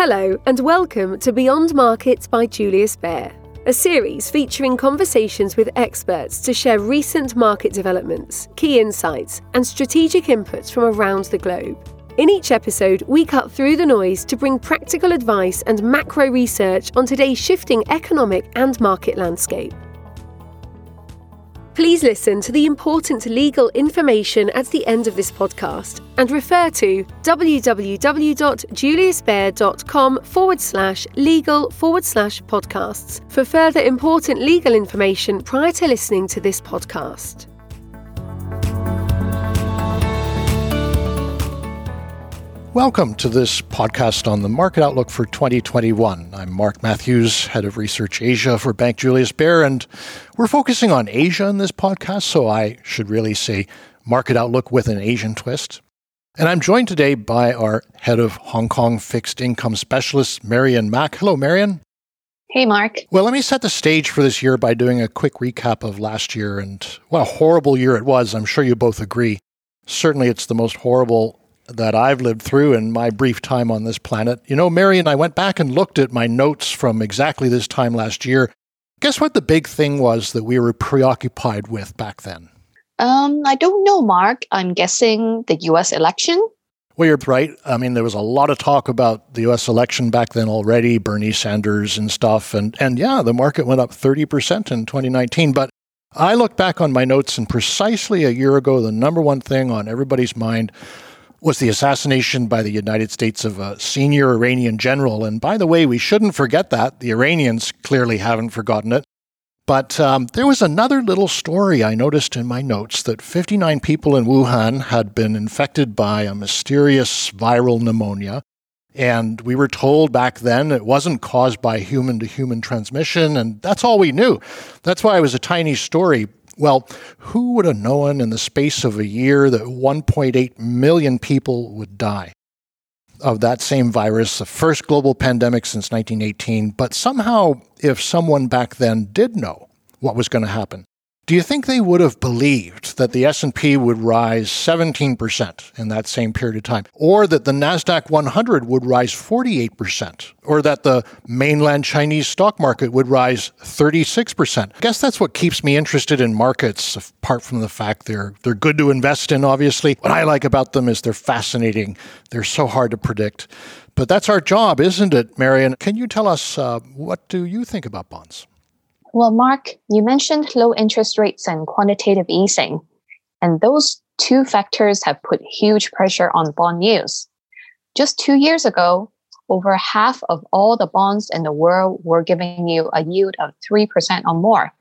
Hello, and welcome to Beyond Markets by Julius Baer, a series featuring conversations with experts to share recent market developments, key insights, and strategic inputs from around the globe. In each episode, we cut through the noise to bring practical advice and macro research on today's shifting economic and market landscape. Please listen to the important legal information at the end of this podcast and refer to www.juliusbaer.com forward slash legal forward slash podcasts for further important legal information prior to listening to this podcast. Welcome to this podcast on the market outlook for 2021. I'm Mark Matthews, head of research Asia for Bank Julius Baer, and we're focusing on Asia in this podcast, so I should really say market outlook with an Asian twist. And I'm joined today by our head of Hong Kong fixed income specialist, Marian Mak. Hello, Marian. Hey, Mark. Well, let me set the stage for this year by doing a quick recap of last year and what a horrible year it was. I'm sure you both agree. Certainly, it's the most horrible that I've lived through in my brief time on this planet. You know, Marian, I went back and looked at my notes from exactly this time last year. Guess what the big thing was that we were preoccupied with back then? Um, I don't know, Mark. I'm guessing the US election. Well, you're right. I mean, there was a lot of talk about the US election back then already, Bernie Sanders and stuff. And, and yeah, the market went up 30% in 2019. But I look back on my notes, and precisely a year ago, the number one thing on everybody's mind was the assassination by the United States of a senior Iranian general. And by the way, we shouldn't forget that. The Iranians clearly haven't forgotten it. But um, there was another little story I noticed in my notes that 59 people in Wuhan had been infected by a mysterious viral pneumonia. And we were told back then it wasn't caused by human to human transmission, and that's all we knew. That's why it was a tiny story. Well, who would have known in the space of a year that 1.8 million people would die of that same virus, the first global pandemic since 1918? But somehow, if someone back then did know what was going to happen, do you think they would have believed that the S&P would rise 17% in that same period of time or that the Nasdaq 100 would rise 48% or that the mainland Chinese stock market would rise 36%? I guess that's what keeps me interested in markets apart from the fact they're they're good to invest in obviously. What I like about them is they're fascinating. They're so hard to predict. But that's our job, isn't it, Marian? Can you tell us uh, what do you think about bonds? Well, Mark, you mentioned low interest rates and quantitative easing, and those two factors have put huge pressure on bond yields. Just two years ago, over half of all the bonds in the world were giving you a yield of 3% or more.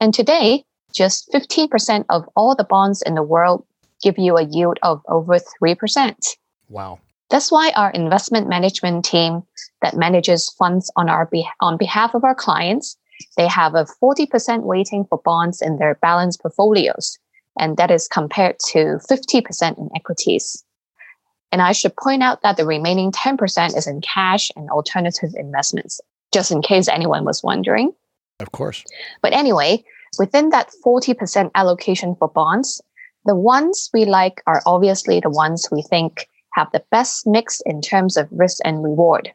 And today, just 15% of all the bonds in the world give you a yield of over 3%. Wow. That's why our investment management team that manages funds on our be- on behalf of our clients they have a 40% weighting for bonds in their balanced portfolios, and that is compared to 50% in equities. And I should point out that the remaining 10% is in cash and alternative investments, just in case anyone was wondering. Of course. But anyway, within that 40% allocation for bonds, the ones we like are obviously the ones we think have the best mix in terms of risk and reward.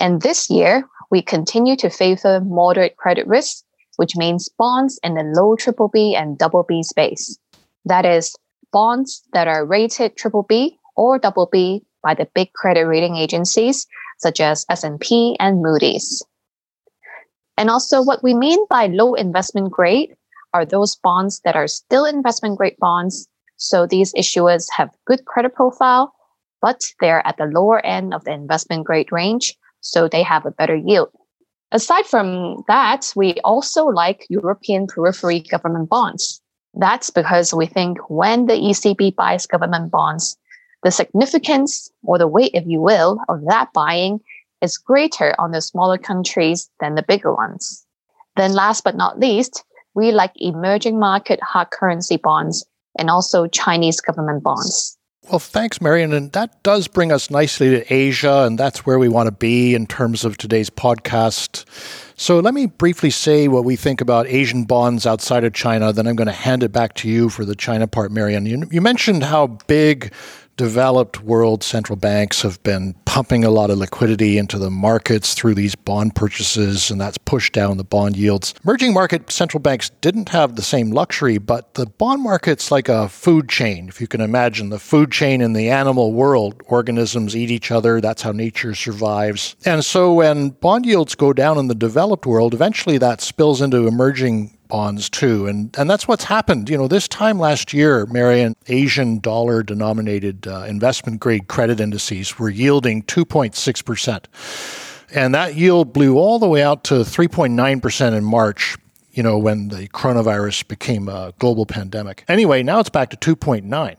And this year, we continue to favor moderate credit risk, which means bonds in the low triple B and double B space. That is, bonds that are rated triple B or double B by the big credit rating agencies such as S&P and Moody's. And also what we mean by low investment grade are those bonds that are still investment grade bonds. So these issuers have good credit profile, but they're at the lower end of the investment grade range so they have a better yield. Aside from that, we also like European periphery government bonds. That's because we think when the ECB buys government bonds, the significance or the weight, if you will, of that buying is greater on the smaller countries than the bigger ones. Then last but not least, we like emerging market hard currency bonds and also Chinese government bonds. Well, thanks, Marian. And that does bring us nicely to Asia, and that's where we want to be in terms of today's podcast. So let me briefly say what we think about Asian bonds outside of China. Then I'm going to hand it back to you for the China part, Marian. You, you mentioned how big developed world central banks have been pumping a lot of liquidity into the markets through these bond purchases, and that's pushed down the bond yields. Emerging market central banks didn't have the same luxury, but the bond market's like a food chain. If you can imagine the food chain in the animal world, organisms eat each other. That's how nature survives. And so when bond yields go down in the developed world, eventually that spills into emerging bonds too. And, and that's what's happened. You know, this time last year, Marian, Asian dollar denominated uh, investment grade credit indices were yielding 2.6%. And that yield blew all the way out to 3.9% in March, you know, when the coronavirus became a global pandemic. Anyway, now it's back to 2.9.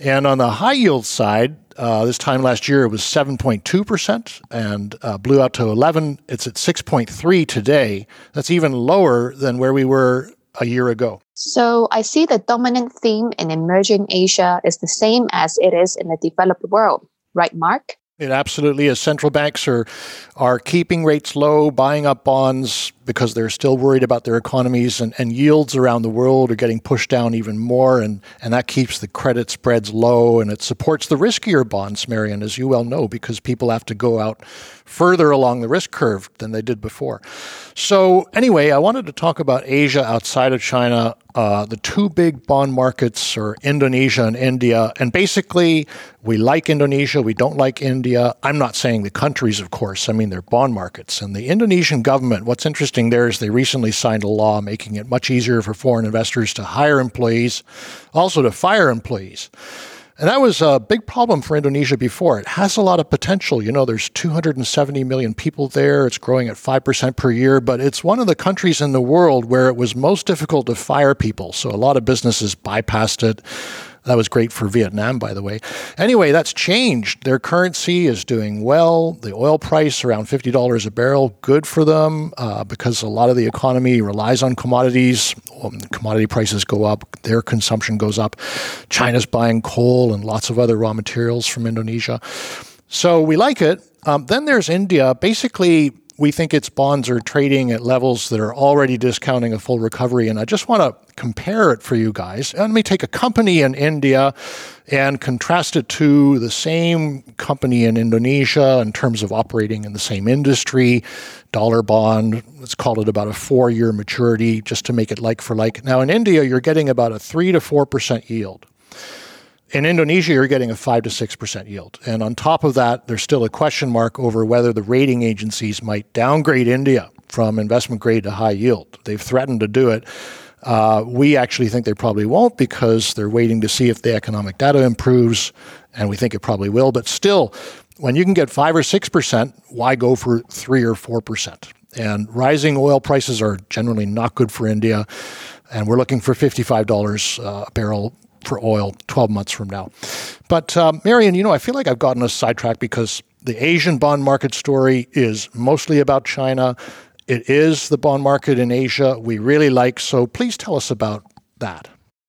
And on the high yield side, uh, this time last year, it was 7.2% and uh, blew out to 11. It's at 6.3 today. That's even lower than where we were a year ago. So I see the dominant theme in emerging Asia is the same as it is in the developed world, right, Mark? It absolutely is. Central banks are are keeping rates low, buying up bonds because they're still worried about their economies, and, and yields around the world are getting pushed down even more, and, and that keeps the credit spreads low, and it supports the riskier bonds, Marian, as you well know, because people have to go out further along the risk curve than they did before. So anyway, I wanted to talk about Asia outside of China. Uh, the two big bond markets are Indonesia and India, and basically we like Indonesia, we don't like India. I'm not saying the countries, of course. I mean they're bond markets, and the Indonesian government. What's interesting there is they recently signed a law making it much easier for foreign investors to hire employees, also to fire employees. And that was a big problem for Indonesia before. It has a lot of potential. You know, there's 270 million people there. It's growing at 5% per year, but it's one of the countries in the world where it was most difficult to fire people. So a lot of businesses bypassed it. That was great for Vietnam, by the way. Anyway, that's changed. Their currency is doing well. The oil price around $50 a barrel, good for them uh, because a lot of the economy relies on commodities. When commodity prices go up, their consumption goes up. China's buying coal and lots of other raw materials from Indonesia. So we like it. Um, then there's India. Basically, we think its bonds are trading at levels that are already discounting a full recovery. And I just want to compare it for you guys. Let me take a company in India and contrast it to the same company in Indonesia in terms of operating in the same industry. Dollar bond, let's call it about a four year maturity just to make it like for like. Now, in India, you're getting about a 3 to 4% yield. In Indonesia, you're getting a 5 to 6% yield. And on top of that, there's still a question mark over whether the rating agencies might downgrade India from investment grade to high yield. They've threatened to do it. Uh, we actually think they probably won't because they're waiting to see if the economic data improves, and we think it probably will. But still, when you can get 5 or 6%, why go for 3 or 4%? And rising oil prices are generally not good for India. And we're looking for $55 uh, a barrel for oil 12 months from now. But, um, Marian, you know, I feel like I've gotten us sidetracked because the Asian bond market story is mostly about China. It is the bond market in Asia we really like. So please tell us about that.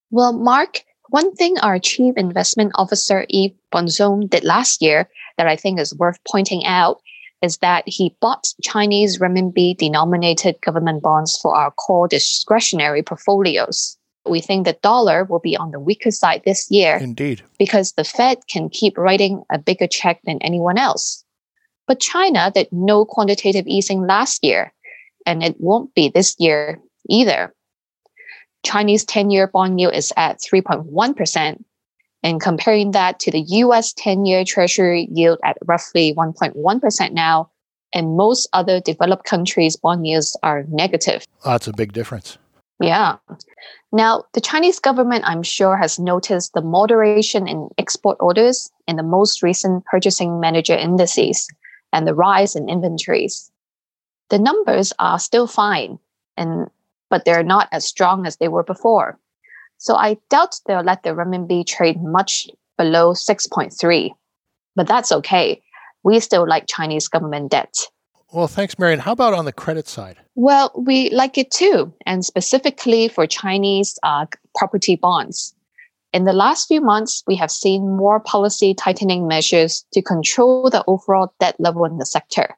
Well, Mark, one thing our Chief Investment Officer Yves Bonzon did last year that I think is worth pointing out is that he bought Chinese renminbi denominated government bonds for our core discretionary portfolios we think the dollar will be on the weaker side this year. Indeed. Because the Fed can keep writing a bigger check than anyone else. But China did no quantitative easing last year, and it won't be this year either. Chinese 10 year bond yield is at 3.1%, and comparing that to the US 10 year treasury yield at roughly 1.1% now, and most other developed countries' bond yields are negative. That's a big difference. Yeah. Now, the Chinese government, I'm sure, has noticed the moderation in export orders in the most recent purchasing manager indices and the rise in inventories. The numbers are still fine, and but they're not as strong as they were before. So I doubt they'll let the renminbi trade much below 6.3. But that's okay. We still like Chinese government debt. Well, thanks, Marian. How about on the credit side? Well, we like it too, and specifically for Chinese uh, property bonds. In the last few months, we have seen more policy tightening measures to control the overall debt level in the sector.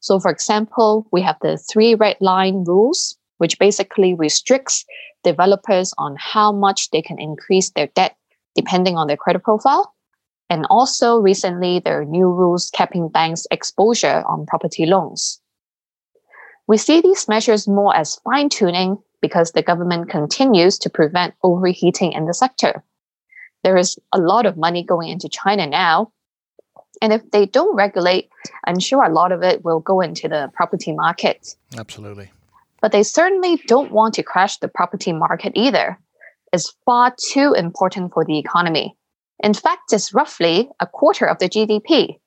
So, for example, we have the three red line rules, which basically restricts developers on how much they can increase their debt depending on their credit profile. And also, recently, there are new rules capping banks' exposure on property loans. We see these measures more as fine tuning because the government continues to prevent overheating in the sector. There is a lot of money going into China now. And if they don't regulate, I'm sure a lot of it will go into the property market. Absolutely. But they certainly don't want to crash the property market either. It's far too important for the economy. In fact, it's roughly a quarter of the GDP.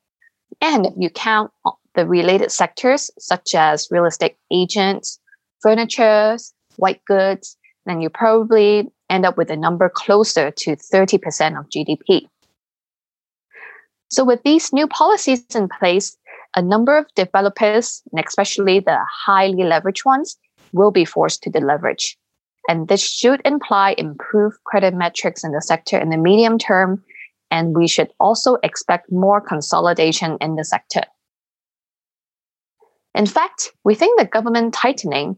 And if you count the related sectors, such as real estate agents, furniture, white goods, then you probably end up with a number closer to 30% of GDP. So, with these new policies in place, a number of developers, and especially the highly leveraged ones, will be forced to deleverage. And this should imply improved credit metrics in the sector in the medium term. And we should also expect more consolidation in the sector. In fact, we think the government tightening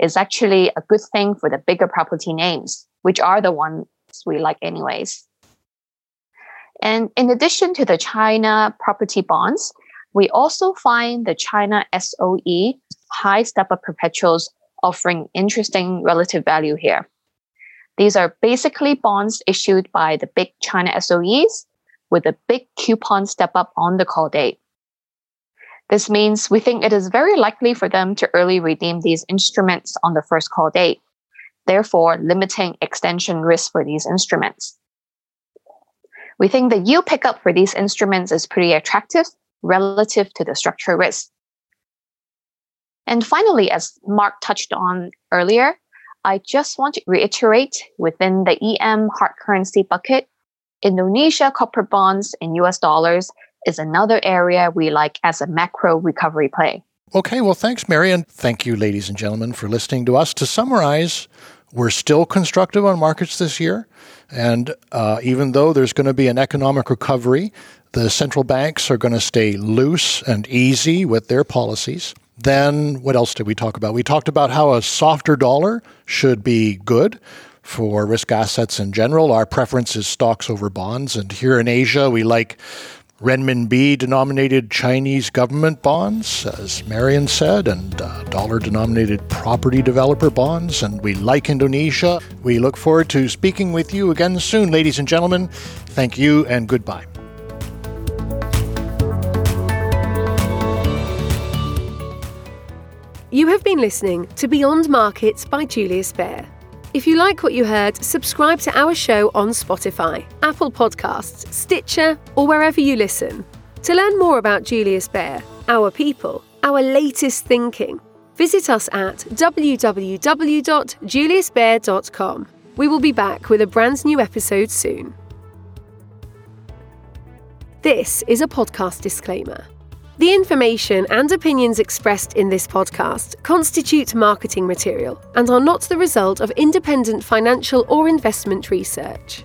is actually a good thing for the bigger property names, which are the ones we like, anyways. And in addition to the China property bonds, we also find the China SOE high step up perpetuals offering interesting relative value here. These are basically bonds issued by the big China SOEs with a big coupon step up on the call date. This means we think it is very likely for them to early redeem these instruments on the first call date, therefore limiting extension risk for these instruments. We think the yield pickup for these instruments is pretty attractive relative to the structure risk. And finally, as Mark touched on earlier, I just want to reiterate within the EM hard currency bucket, Indonesia corporate bonds in US dollars is another area we like as a macro recovery play. Okay, well, thanks, Mary, and thank you, ladies and gentlemen, for listening to us. To summarize, we're still constructive on markets this year. And uh, even though there's going to be an economic recovery, the central banks are going to stay loose and easy with their policies. Then, what else did we talk about? We talked about how a softer dollar should be good for risk assets in general. Our preference is stocks over bonds. And here in Asia, we like renminbi denominated Chinese government bonds, as Marian said, and uh, dollar denominated property developer bonds. And we like Indonesia. We look forward to speaking with you again soon, ladies and gentlemen. Thank you and goodbye. You have been listening to Beyond Markets by Julius Baer. If you like what you heard, subscribe to our show on Spotify, Apple Podcasts, Stitcher, or wherever you listen. To learn more about Julius Baer, our people, our latest thinking, visit us at www.juliusbaer.com. We will be back with a brand new episode soon. This is a podcast disclaimer. The information and opinions expressed in this podcast constitute marketing material and are not the result of independent financial or investment research.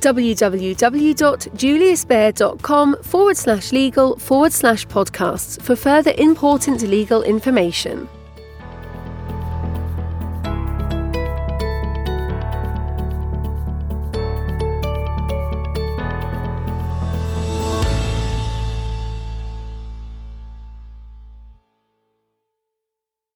www.juliusbaer.com forward slash legal forward slash podcasts for further important legal information.